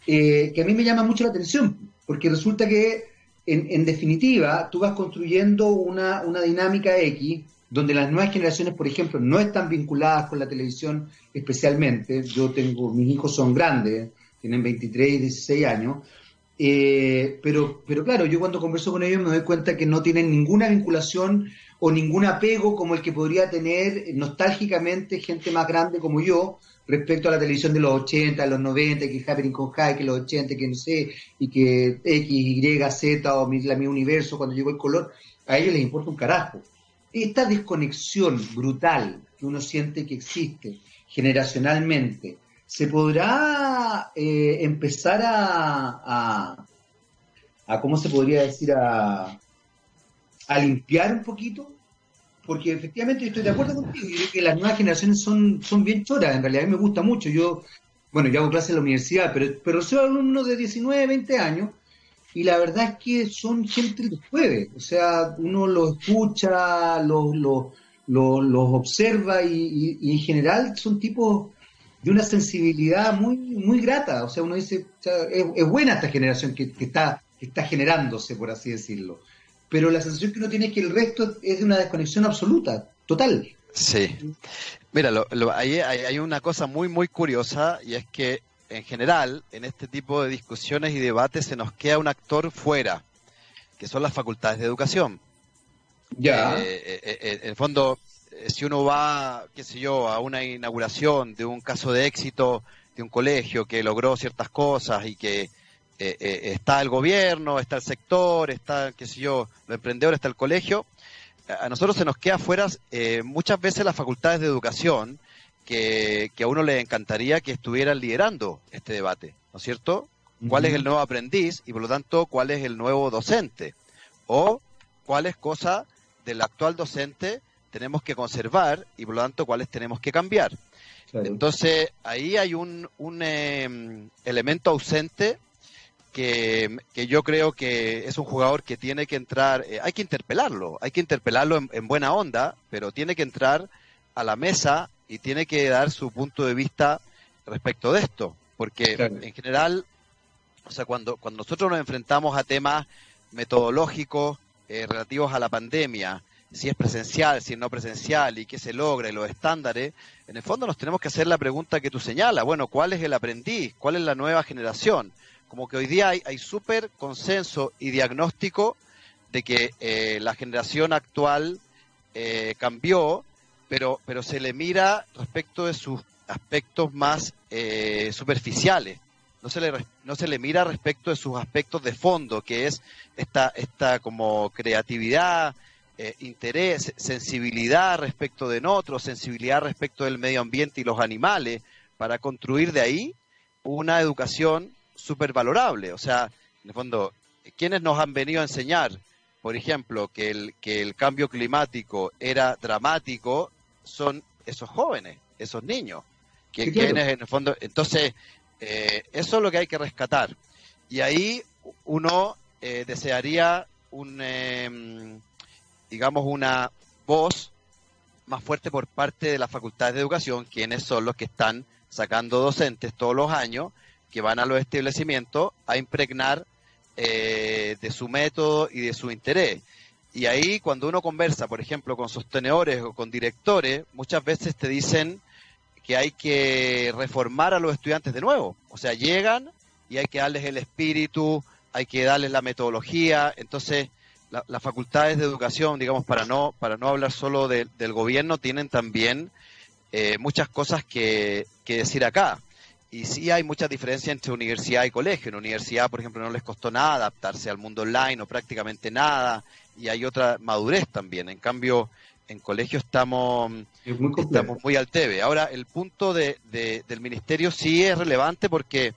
Speaker 1: que a mí me llama mucho la atención, porque resulta que en, definitiva, tú vas construyendo una, una dinámica X donde las nuevas generaciones, por ejemplo, no están vinculadas con la televisión especialmente. Yo tengo, mis hijos son grandes, tienen 23 y 16 años, eh, pero, pero claro, yo cuando converso con ellos me doy cuenta que no tienen ninguna vinculación o ningún apego como el que podría tener nostálgicamente gente más grande como yo, respecto a la televisión de los 80, los 90, que Happening con High, que los 80, que no sé, y que X, Y, Z o la mi universo cuando llegó el color, a ellos les importa un carajo. Esta desconexión brutal que uno siente que existe generacionalmente, ¿se podrá eh, empezar a, a, a, ¿cómo se podría decir? A, a limpiar un poquito? porque efectivamente yo estoy de acuerdo contigo, y creo que las nuevas generaciones son, son bien choras, en realidad a mí me gusta mucho, yo, bueno, yo hago clases en la universidad, pero, pero soy alumno de 19, 20 años, y la verdad es que son gente que puede, o sea, uno los escucha, los, los, los, observa, y, en general son tipos de una sensibilidad muy, muy grata, o sea, uno dice, es, buena esta generación que, que, está, que está generándose, por así decirlo pero la sensación que uno tiene es que el resto es de una desconexión absoluta, total.
Speaker 2: Sí. Mira, lo, hay, hay, una cosa muy, muy curiosa y es que en general en este tipo de discusiones y debates se nos queda un actor fuera, que son las facultades de educación.
Speaker 1: Ya.
Speaker 2: Eh, eh, eh, en el fondo, si uno va, qué sé yo, a una inauguración de un caso de éxito de un colegio que logró ciertas cosas y que eh, eh, está el gobierno, está el sector, está, qué sé yo, los emprendedores, está el colegio. A nosotros se nos queda fuera eh, muchas veces las facultades de educación que, a uno le encantaría que estuvieran liderando este debate, ¿no es cierto? ¿Cuál es el nuevo aprendiz y por lo tanto cuál es el nuevo docente? O cuáles cosas del actual docente tenemos que conservar y por lo tanto cuáles tenemos que cambiar. Entonces ahí hay un, un em, elemento ausente que, yo creo que es un jugador que tiene que entrar, eh, hay que interpelarlo, hay que interpelarlo en, buena onda, pero tiene que entrar a la mesa y tiene que dar su punto de vista respecto de esto, porque en general, o sea, cuando, cuando nosotros nos enfrentamos a temas metodológicos eh, relativos a la pandemia, si es presencial, si es no presencial y qué se logra y los estándares, en el fondo nos tenemos que hacer la pregunta que tú señalas, bueno, ¿cuál es el aprendiz? ¿Cuál es la nueva generación? como que hoy día hay, hay súper consenso y diagnóstico de que eh, la generación actual eh, cambió, pero, pero se le mira respecto de sus aspectos más eh, superficiales. No se, le, no se le mira respecto de sus aspectos de fondo, que es esta, esta como creatividad, interés, sensibilidad respecto de nosotros, sensibilidad respecto del medio ambiente y los animales, para construir de ahí una educación súper valorable. O sea, en el fondo, ¿quiénes nos han venido a enseñar, por ejemplo, que el, que el cambio climático era dramático? Son esos jóvenes, esos niños, que, quienes en el fondo... Entonces, eh, eso es lo que hay que rescatar. Y ahí uno eh, desearía un, em, digamos, una voz más fuerte por parte de las facultades de educación, quienes son los que están sacando docentes todos los años que van a los establecimientos a impregnar eh, de su método y de su interés. Y ahí cuando uno conversa, por ejemplo, con sostenedores o con directores, muchas veces te dicen que hay que reformar a los estudiantes de nuevo. O sea, llegan y hay que darles el espíritu, hay que darles la metodología. Entonces, las facultades de educación, digamos, para no, para no hablar solo del gobierno, tienen también eh, muchas cosas que, decir acá. Y sí hay mucha diferencia entre universidad y colegio. En universidad, por ejemplo, no les costó nada adaptarse al mundo online o prácticamente nada. Y hay otra madurez también. En cambio, en colegio estamos muy, estamos muy al TV. Ahora, el punto de, del ministerio sí es relevante porque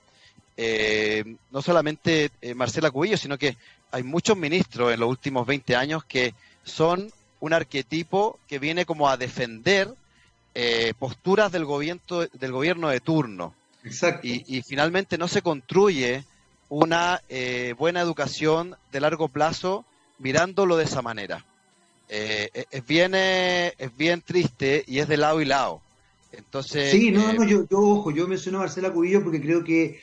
Speaker 2: eh, no solamente eh, Marcela Cubillo, sino que hay muchos ministros en los últimos 20 años que son un arquetipo que viene como a defender eh, posturas del gobierno, del gobierno de turno.
Speaker 1: Exacto.
Speaker 2: Y, finalmente no se construye una eh, buena educación de largo plazo mirándolo de esa manera. Eh, es, bien, es bien triste y es de lado y lado. Entonces,
Speaker 1: sí, no, no, yo, yo, ojo, yo menciono a Marcela Cubillo porque creo que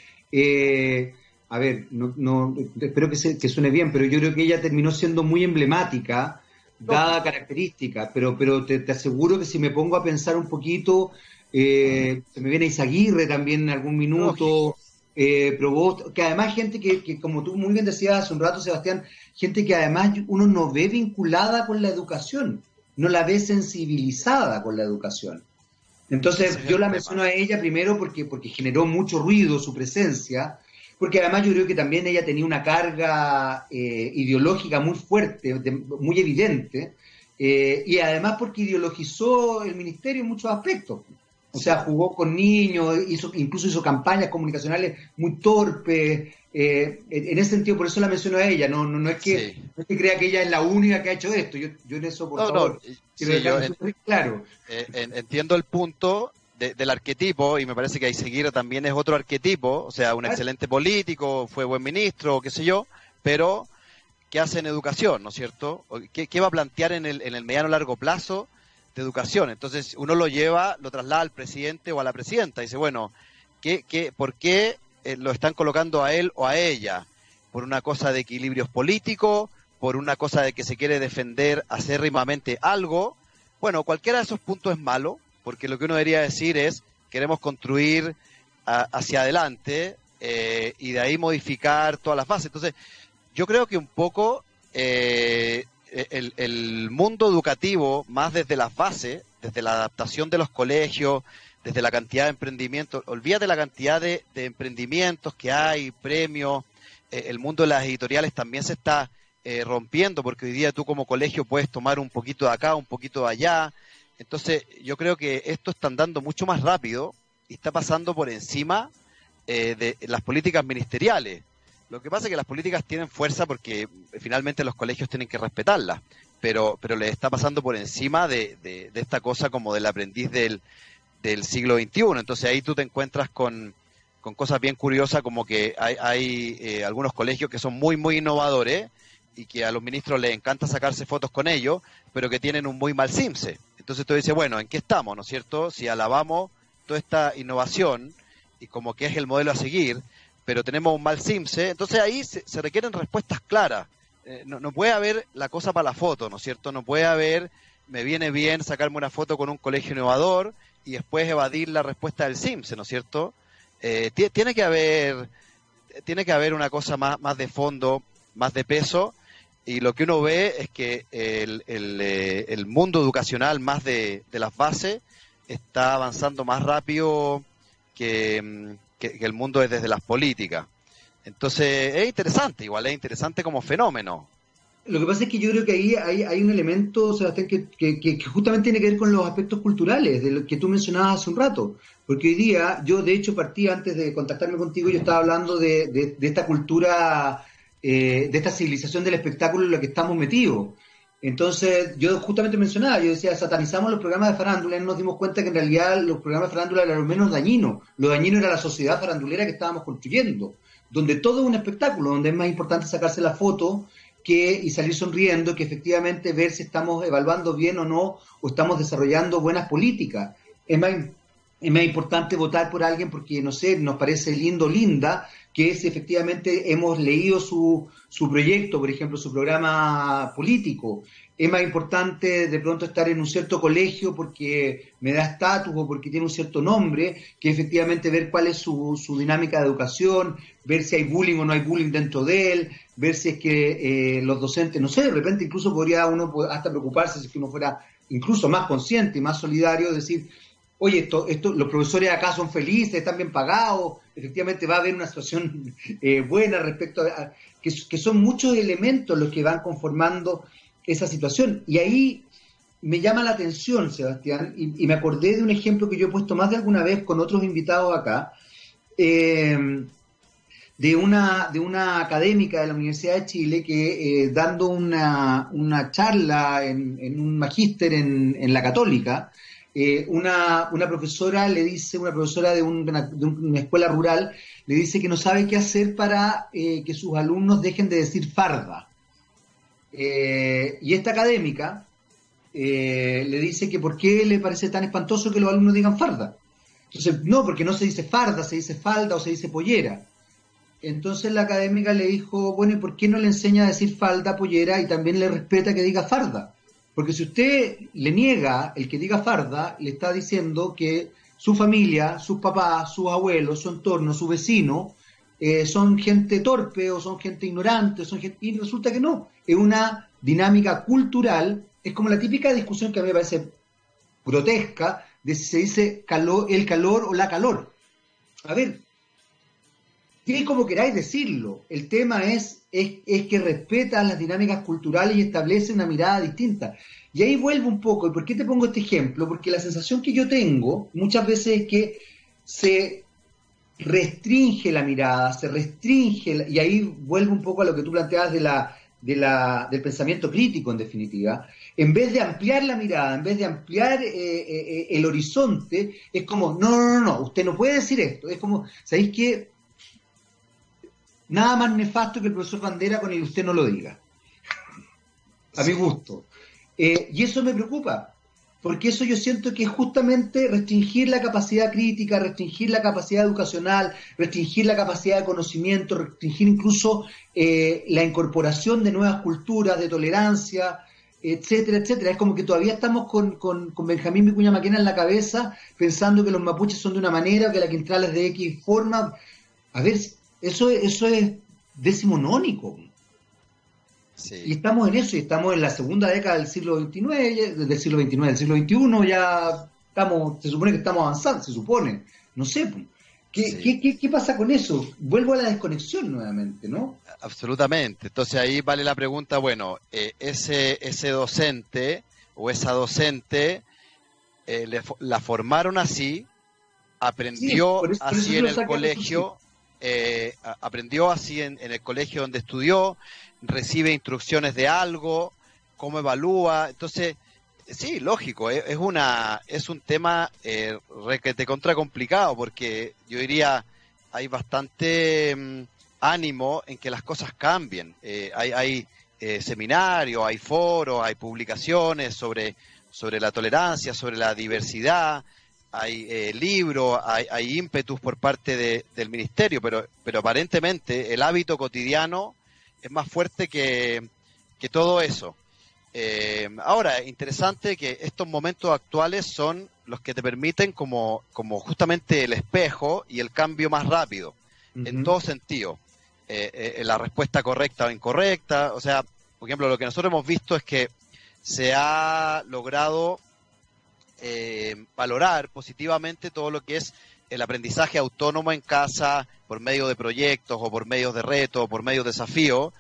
Speaker 1: a ver, no, no espero que, se, que suene bien, pero yo creo que ella terminó siendo muy emblemática, dada característica, pero, pero te, aseguro que si me pongo a pensar un poquito, eh, se me viene Isaguirre también en algún minuto, eh, que además gente que, que, como tú muy bien decías hace un rato, Sebastián, gente que además uno no ve vinculada con la educación, no la ve sensibilizada con la educación. Entonces, yo la menciono a ella primero porque, porque generó mucho ruido su presencia, porque además yo creo que también ella tenía una carga eh, ideológica muy fuerte, muy evidente, eh, y además porque ideologizó el ministerio en muchos aspectos. O sea, jugó con niños, hizo, incluso hizo campañas comunicacionales muy torpes. Eh, en ese sentido, por eso la menciono a ella. No, no, no, es que, no crea que ella es la única que ha hecho esto. Yo, yo en eso, por favor, quiero
Speaker 2: claro. entiendo el punto del arquetipo, y me parece que Aiseguirre también es otro arquetipo, o sea, un excelente político, fue buen ministro, qué sé yo, pero ¿qué hace en educación, no es cierto? ¿Qué, va a plantear en el, en el mediano largo plazo de educación? Entonces, uno lo lleva, lo traslada al presidente o a la presidenta, y dice, bueno, ¿qué, qué, ¿por qué eh, lo están colocando a él o a ella? ¿Por una cosa de equilibrios políticos? ¿Por una cosa de que se quiere defender acérrimamente algo? Bueno, cualquiera de esos puntos es malo, porque lo que uno debería decir es, queremos construir hacia adelante eh, y de ahí modificar todas las bases. Entonces, yo creo que un poco eh, el, mundo educativo, más desde las bases, desde la adaptación de los colegios, desde la cantidad de emprendimientos, olvídate la cantidad de, emprendimientos que hay, premios, eh, el mundo de las editoriales también se está rompiendo, porque hoy día tú como colegio puedes tomar un poquito de acá, un poquito de allá, entonces, yo creo que esto está andando mucho más rápido y está pasando por encima eh, de las políticas ministeriales. Lo que pasa es que las políticas tienen fuerza porque finalmente los colegios tienen que respetarlas, pero, pero les está pasando por encima de, de, esta cosa como del aprendiz del, del, siglo XXI. Entonces ahí tú te encuentras con, con cosas bien curiosas como que hay, hay eh, algunos colegios que son muy, muy innovadores y que a los ministros les encanta sacarse fotos con ellos, pero que tienen un muy mal CIMSE. Entonces tú dices, bueno, ¿en qué estamos, no es cierto? Si alabamos toda esta innovación y como que es el modelo a seguir, pero tenemos un mal CIMSE, entonces ahí se, requieren respuestas claras. Eh, no, puede haber la cosa para la foto, ¿no es cierto? No puede haber, me viene bien sacarme una foto con un colegio innovador y después evadir la respuesta del CIMSE, ¿no es cierto? Eh, tiene que haber tiene que haber una cosa más, más de fondo, más de peso, y lo que uno ve es que el, eh, el, mundo educacional más de, de, las bases está avanzando más rápido que, mm, que, el mundo desde las políticas. Entonces es interesante, igual es interesante como fenómeno.
Speaker 1: Lo que pasa es que yo creo que ahí hay, hay un elemento, Sebastián, que, que, justamente tiene que ver con los aspectos culturales, de lo que tú mencionabas hace un rato. Porque hoy día, yo de hecho partí antes de contactarme contigo, yo estaba hablando de, de, esta cultura, eh, de esta civilización del espectáculo en la que estamos metidos. Entonces, yo justamente mencionaba, yo decía, satanizamos los programas de farándula y nos dimos cuenta que en realidad los programas de farándula eran lo menos dañinos. Lo dañino era la sociedad farandulera que estábamos construyendo, donde todo es un espectáculo, donde es más importante sacarse la foto que, y salir sonriendo que efectivamente ver si estamos evaluando bien o no, o estamos desarrollando buenas políticas. Es más, es más importante votar por alguien porque, no sé, nos parece lindo, linda, que si efectivamente hemos leído su, su proyecto, por ejemplo, su programa político. Es más importante de pronto estar en un cierto colegio porque me da estatus o porque tiene un cierto nombre, que efectivamente ver cuál es su, su dinámica de educación, ver si hay bullying o no hay bullying dentro de él, ver si es que eh, los docentes, no sé, de repente incluso podría uno hasta preocuparse si es que uno fuera incluso más consciente y más solidario, decir, oye, esto, esto, los profesores acá son felices, están bien pagados, efectivamente va a haber una situación eh, buena respecto a, que, son muchos elementos los que van conformando esa situación. Y ahí me llama la atención, Sebastián, y, me acordé de un ejemplo que yo he puesto más de alguna vez con otros invitados acá, eh, de, una, de una académica de la Universidad de Chile que eh, dando una, una charla en, en un magíster en, en la católica, eh, una, una, profesora le dice, una profesora de, una, escuela rural, le dice que no sabe qué hacer para eh, que sus alumnos dejen de decir farda. Eh, y esta académica le dice que por qué le parece tan espantoso que los alumnos digan farda. Entonces, no, porque no se dice farda, se dice falda o se dice pollera. Entonces la académica le dijo, bueno, ¿y por qué no le enseña a decir falda, pollera y también le respeta que diga farda? Porque si usted le niega el que diga farda, le está diciendo que su familia, sus papás, sus abuelos, su entorno, su vecino, eh, son gente torpe o son gente ignorante, son y resulta que no. Es una dinámica cultural, es como la típica discusión que a mí me parece grotesca de si se dice calor, el calor o la calor. A ver, y como queráis decirlo, el tema es, es, que respeta las dinámicas culturales y establece una mirada distinta. Y ahí vuelvo un poco, ¿y por qué te pongo este ejemplo? Porque la sensación que yo tengo muchas veces es que se restringe la mirada, se restringe, y ahí vuelvo un poco a lo que tú planteabas de la, de la, del pensamiento crítico, en definitiva, en vez de ampliar la mirada, en vez de ampliar eh, eh, eh, el horizonte, es como, no, no, no, no, usted no puede decir esto, es como, ¿sabéis qué? Nada más nefasto que el profesor Bandera con el usted no lo diga. A mi gusto. Eh, y eso me preocupa, porque eso yo siento que es justamente restringir la capacidad crítica, restringir la capacidad educacional, restringir la capacidad de conocimiento, restringir incluso eh, la incorporación de nuevas culturas, de tolerancia, etcétera, etcétera. Es como que todavía estamos con, con, con Benjamín Vicuña Maquena en la cabeza, pensando que los mapuches son de una manera, que la Quintral es de X forma. A ver, eso, eso es decimonónico. Y estamos en eso, y estamos en la segunda década del siglo XXIX, del siglo XXIX, del siglo XXI, ya estamos, se supone que estamos avanzando, se supone, no sé. ¿Qué, qué, pasa con eso? Vuelvo a la desconexión nuevamente, ¿no?
Speaker 2: Absolutamente. Entonces ahí vale la pregunta, bueno, eh, ese, ese docente o esa docente eh, la formaron así, aprendió así en el colegio, eh, aprendió así en, el colegio donde estudió, recibe instrucciones de algo, cómo evalúa. Entonces, sí, lógico, eh, es, una, es un tema eh, te contra complicado porque yo diría hay bastante mm, ánimo en que las cosas cambien. Eh, hay hay seminarios, hay foros, hay publicaciones sobre, sobre la tolerancia, sobre la diversidad hay eh, libros, hay, hay, ímpetus por parte de, del ministerio, pero, pero aparentemente el hábito cotidiano es más fuerte que, que todo eso. Eh, ahora, interesante que estos momentos actuales son los que te permiten como, como justamente el espejo y el cambio más rápido, en todo sentido. Eh, la respuesta correcta o incorrecta, o sea, por ejemplo, lo que nosotros hemos visto es que se ha logrado eh, valorar positivamente todo lo que es el aprendizaje autónomo en casa por medio de proyectos o por medio de retos o por medio de desafíos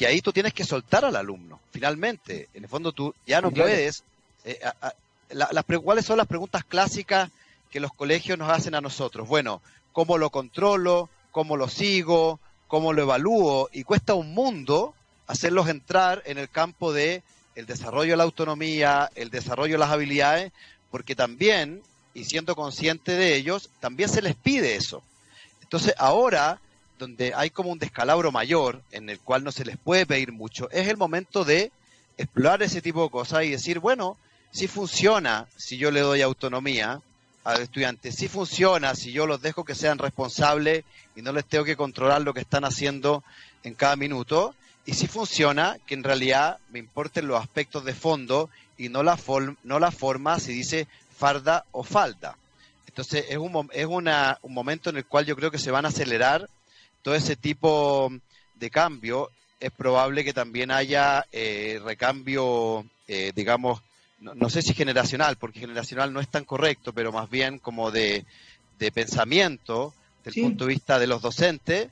Speaker 2: porque ahí tú tienes que soltar al alumno, finalmente. En el fondo tú ya no puedes... Eh, las, ¿Cuáles son las preguntas clásicas que los colegios nos hacen a nosotros? Bueno, ¿cómo lo controlo? ¿Cómo lo sigo? ¿Cómo lo evalúo? Y cuesta un mundo hacerlos entrar en el campo de el desarrollo de la autonomía, el desarrollo de las habilidades, porque también, y siendo consciente de ellos, también se les pide eso. Entonces ahora, donde hay como un descalabro mayor, en el cual no se les puede pedir mucho, es el momento de explorar ese tipo de cosas y decir, bueno, si funciona si yo le doy autonomía al estudiante, si funciona si yo los dejo que sean responsables y no les tengo que controlar lo que están haciendo en cada minuto, y si funciona, que en realidad me importen los aspectos de fondo y no la, no la forma si dice farda o falda. Entonces es, un, es una, un momento en el cual yo creo que se van a acelerar todo ese tipo de cambio. Es probable que también haya eh, recambio, eh, digamos, no, sé si generacional, porque generacional no es tan correcto, pero más bien como de, pensamiento, desde el punto de vista de los docentes,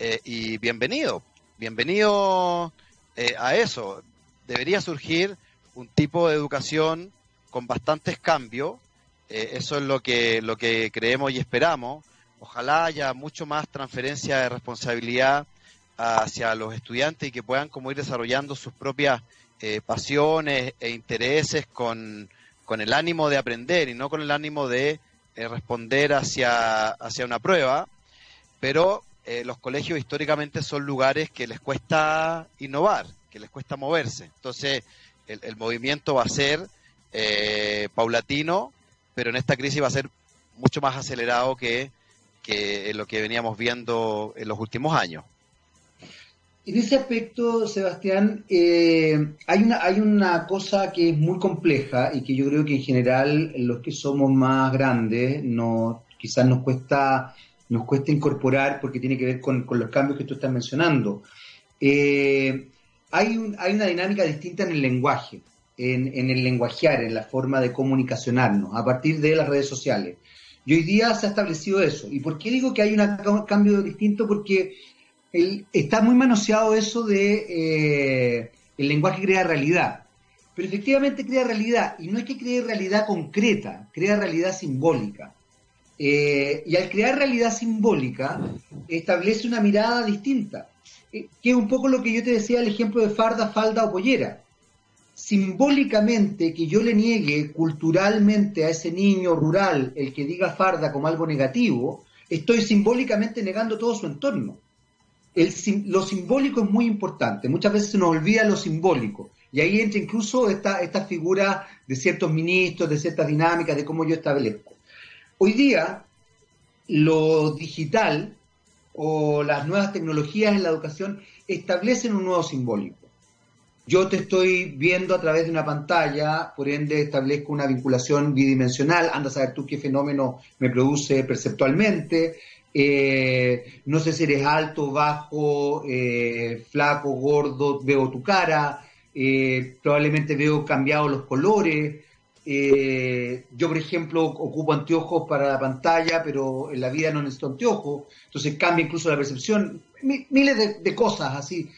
Speaker 2: eh, y bienvenido, bienvenido eh, a eso. Debería surgir un tipo de educación con bastantes cambios. Eh, eso es lo que, lo que creemos y esperamos. Ojalá haya mucho más transferencia de responsabilidad hacia los estudiantes y que puedan como ir desarrollando sus propias eh, pasiones e intereses con, con, el ánimo de aprender y no con el ánimo de responder hacia, hacia una prueba. Pero eh, los colegios históricamente son lugares que les cuesta innovar, que les cuesta moverse. Entonces, el, movimiento va a ser eh, paulatino, pero en esta crisis va a ser mucho más acelerado que, que lo que veníamos viendo en los últimos años.
Speaker 1: En ese aspecto, Sebastián, eh, hay, una, hay una cosa que es muy compleja y que yo creo que en general los que somos más grandes no, quizás nos cuesta nos cuesta incorporar porque tiene que ver con, los cambios que tú estás mencionando. Eh, hay, hay una dinámica distinta en el lenguaje, en, el lenguajear, en la forma de comunicacionarnos a partir de las redes sociales. Y hoy día se ha establecido eso. ¿Y por qué digo que hay un cambio distinto? Porque está muy manoseado eso de eh, el lenguaje crea realidad. Pero efectivamente crea realidad, y no es que cree realidad concreta, crea realidad simbólica. Eh, y al crear realidad simbólica, establece una mirada distinta, eh, que es un poco lo que yo te decía, el ejemplo de farda, falda o pollera. Simbólicamente, que yo le niegue culturalmente a ese niño rural el que diga farda como algo negativo, estoy simbólicamente negando todo su entorno. Lo simbólico es muy importante, muchas veces se nos olvida lo simbólico. Y ahí entra incluso esta, esta figura de ciertos ministros, de ciertas dinámicas, de cómo yo establezco. Hoy día, lo digital o las nuevas tecnologías en la educación establecen un nuevo simbólico. Yo te estoy viendo a través de una pantalla, por ende establezco una vinculación bidimensional, anda a saber tú qué fenómeno me produce perceptualmente, eh, no sé si eres alto, bajo, eh, flaco, gordo, veo tu cara, eh, probablemente veo cambiados los colores, eh, yo, por ejemplo, ocupo anteojos para la pantalla, pero en la vida no necesito anteojos, entonces cambia incluso la percepción, miles de, cosas así.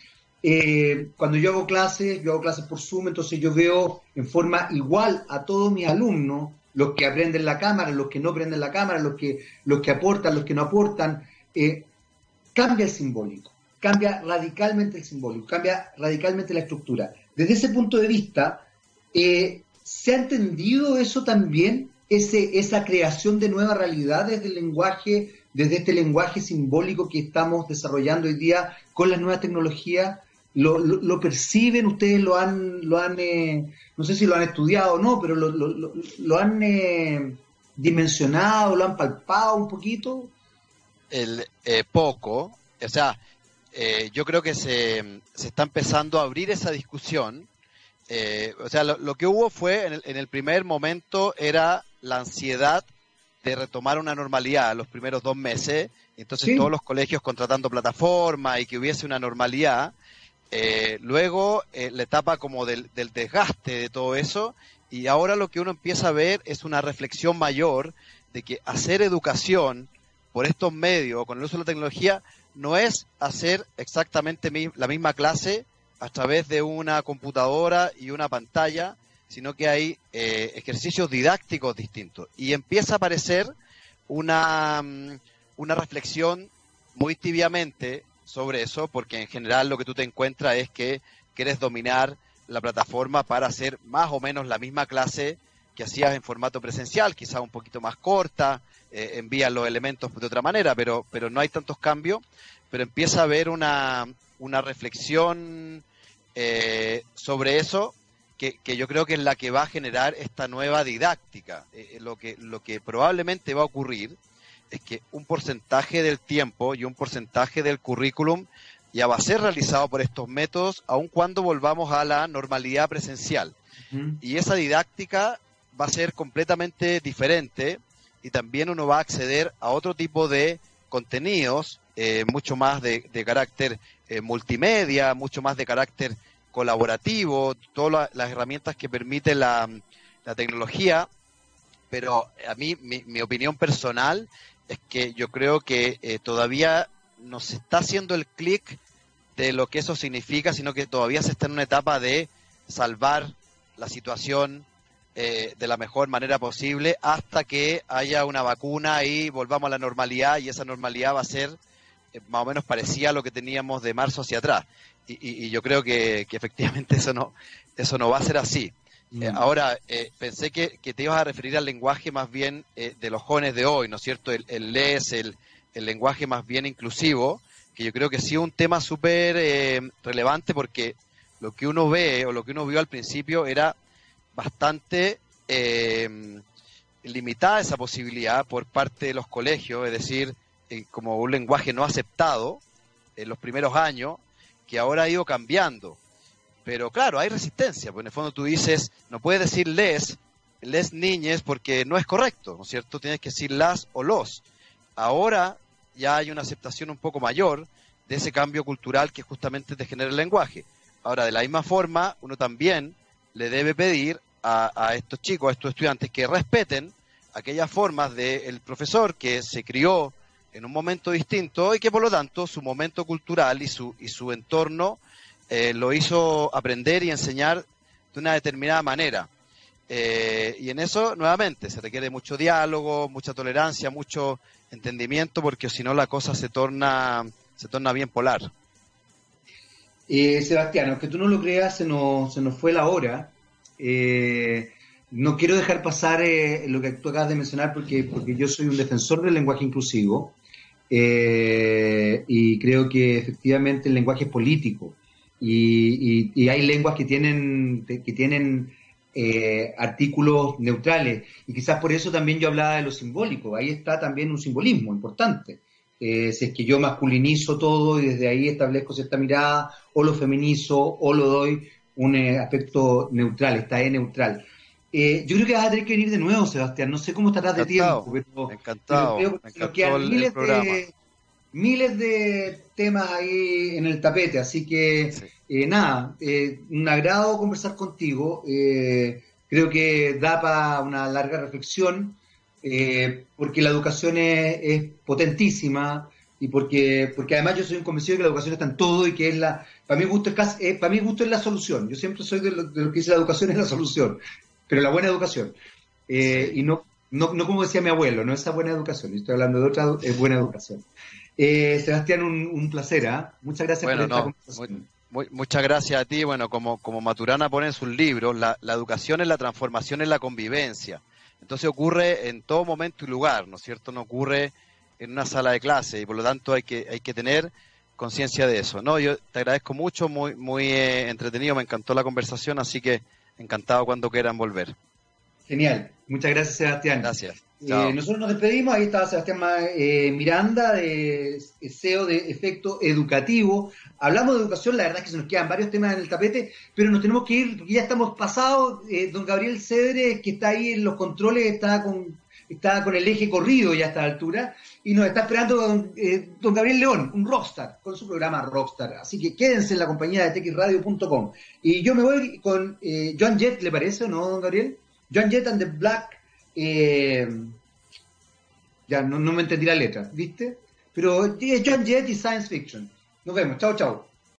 Speaker 1: Eh, cuando yo hago clases, yo hago clases por Zoom, entonces yo veo en forma igual a todos mis alumnos, los que aprenden la cámara, los que no aprenden la cámara, los que, los que aportan, los que no aportan, eh, cambia el simbólico, cambia radicalmente el simbólico, cambia radicalmente la estructura. Desde ese punto de vista, ¿Se ha entendido eso también? Ese, esa creación de nuevas realidades del lenguaje, desde este lenguaje simbólico que estamos desarrollando hoy día con las nuevas tecnologías, ¿lo, perciben? ¿Ustedes lo han, lo han eh, no sé si lo han estudiado o no, pero lo, han eh, dimensionado, lo han palpado un poquito?
Speaker 2: El, eh, poco, o sea, yo creo que se, se está empezando a abrir esa discusión eh, o sea, lo, que hubo fue, en el, primer momento, era la ansiedad de retomar una normalidad los primeros dos meses, entonces todos los colegios contratando plataforma y que hubiese una normalidad. Eh, luego eh, la etapa como del, desgaste de todo eso. Y ahora lo que uno empieza a ver es una reflexión mayor de que hacer educación por estos medios con el uso de la tecnología no es hacer exactamente la misma clase a través de una computadora y una pantalla, sino que hay eh, ejercicios didácticos distintos. Y empieza a aparecer una, mm, una reflexión muy tibiamente sobre eso, porque en general lo que tú te encuentras es que quieres dominar la plataforma para hacer más o menos la misma clase que hacías en formato presencial, quizá un poquito más corta, eh, envías los elementos de otra manera, pero, pero no hay tantos cambios, pero empieza a haber una, una reflexión eh, sobre eso que, que, yo creo que es la que va a generar esta nueva didáctica. Eh, lo, que, lo que probablemente va a ocurrir es que un porcentaje del tiempo y un porcentaje del currículum ya va a ser realizado por estos métodos, aun cuando volvamos a la normalidad presencial. Y esa didáctica va a ser completamente diferente y también uno va a acceder a otro tipo de contenidos, eh, mucho más de, carácter eh, multimedia, mucho más de carácter colaborativo, todas las herramientas que permite la, tecnología, pero a mí, mi, opinión personal es que yo creo que eh, todavía no se está haciendo el clic de lo que eso significa, sino que todavía se está en una etapa de salvar la situación, eh, de la mejor manera posible hasta que haya una vacuna y volvamos a la normalidad y esa normalidad va a ser más o menos parecida a lo que teníamos de marzo hacia atrás. Y, yo creo que, efectivamente eso no, eso no va a ser así. Eh, mm. ahora, pensé que, te ibas a referir al lenguaje más bien de los jóvenes de hoy, ¿no es cierto? El, el LES, el, el lenguaje más bien inclusivo, que yo creo que sí es un tema súper relevante porque lo que uno ve o lo que uno vio al principio era bastante eh, limitada esa posibilidad por parte de los colegios, es decir, eh, como un lenguaje no aceptado en los primeros años, que ahora ha ido cambiando. Pero claro, hay resistencia, porque en el fondo tú dices, no puedes decir les, les niñes, porque no es correcto, ¿no es cierto? Tienes que decir las o los. Ahora ya hay una aceptación un poco mayor de ese cambio cultural que justamente te genera el lenguaje. Ahora, de la misma forma, uno también le debe pedir a, estos chicos, a estos estudiantes, que respeten aquellas formas del profesor que se crió en un momento distinto y que por lo tanto su momento cultural y su, y su entorno eh, lo hizo aprender y enseñar de una determinada manera. Eh, y en eso, nuevamente, se requiere mucho diálogo, mucha tolerancia, mucho entendimiento, porque si no la cosa se torna, se torna bien polar.
Speaker 1: Eh, Sebastián, aunque tú no lo creas, se nos, se nos fue la hora. No quiero dejar pasar lo que tú acabas de mencionar porque, porque yo soy un defensor del lenguaje inclusivo y creo que efectivamente el lenguaje es político y, hay lenguas que tienen, que tienen artículos neutrales y quizás por eso también yo hablaba de lo simbólico. Ahí está también un simbolismo importante. Eh, si es que yo masculinizo todo y desde ahí establezco cierta mirada, o lo feminizo, o lo doy un eh, aspecto neutral, está E neutral. Eh, yo creo que vas a tener que venir de nuevo, Sebastián. No sé cómo estarás de tiempo,
Speaker 2: pero, encantado,
Speaker 1: miles, de, miles de temas ahí en el tapete. Así que, nada, un agrado conversar contigo. creo que da para una larga reflexión. Eh, porque la educación es, potentísima y porque, porque además yo soy un convencido de que la educación está en todo y que es la, para mí gusto es, eh, para mí gusto es la solución. Yo siempre soy de lo, que dice la educación es la solución, pero la buena educación. Eh, y no, no, no, como decía mi abuelo, no esa buena educación, estoy hablando de otra buena educación. Sebastián, un, placer, ¿ah? Muchas gracias
Speaker 2: por esta conversación. muchas gracias a ti. Bueno, como, como Maturana pone en sus libros, la, la educación es la transformación en la convivencia. Entonces ocurre en todo momento y lugar, ¿no es cierto? No ocurre en una sala de clase y por lo tanto hay que, hay que tener conciencia de eso. No, yo te agradezco mucho, muy, muy eh, entretenido, me encantó la conversación, así que encantado cuando quieran volver.
Speaker 1: Genial, muchas gracias Sebastián.
Speaker 2: Gracias.
Speaker 1: Eh, nosotros nos despedimos, ahí estaba Sebastián eh, Miranda, de SEO de Efecto Educativo. Hablamos de educación, la verdad es que se nos quedan varios temas en el tapete, pero nos tenemos que ir porque ya estamos pasados. Eh, don Gabriel Cedre, que está ahí en los controles, está con, está con el eje corrido ya a esta altura, y nos está esperando don, don Gabriel León, un rockstar, con su programa Rockstar. Así que quédense en la compañía de texradio.com. Y yo me voy con Joan Jett, ¿le parece o no, don Gabriel? Joan Jett and the Black eh, Ya no, no me entendí la letra, ¿viste? Pero es John Jett y Science Fiction. Nos vemos, chao, chao.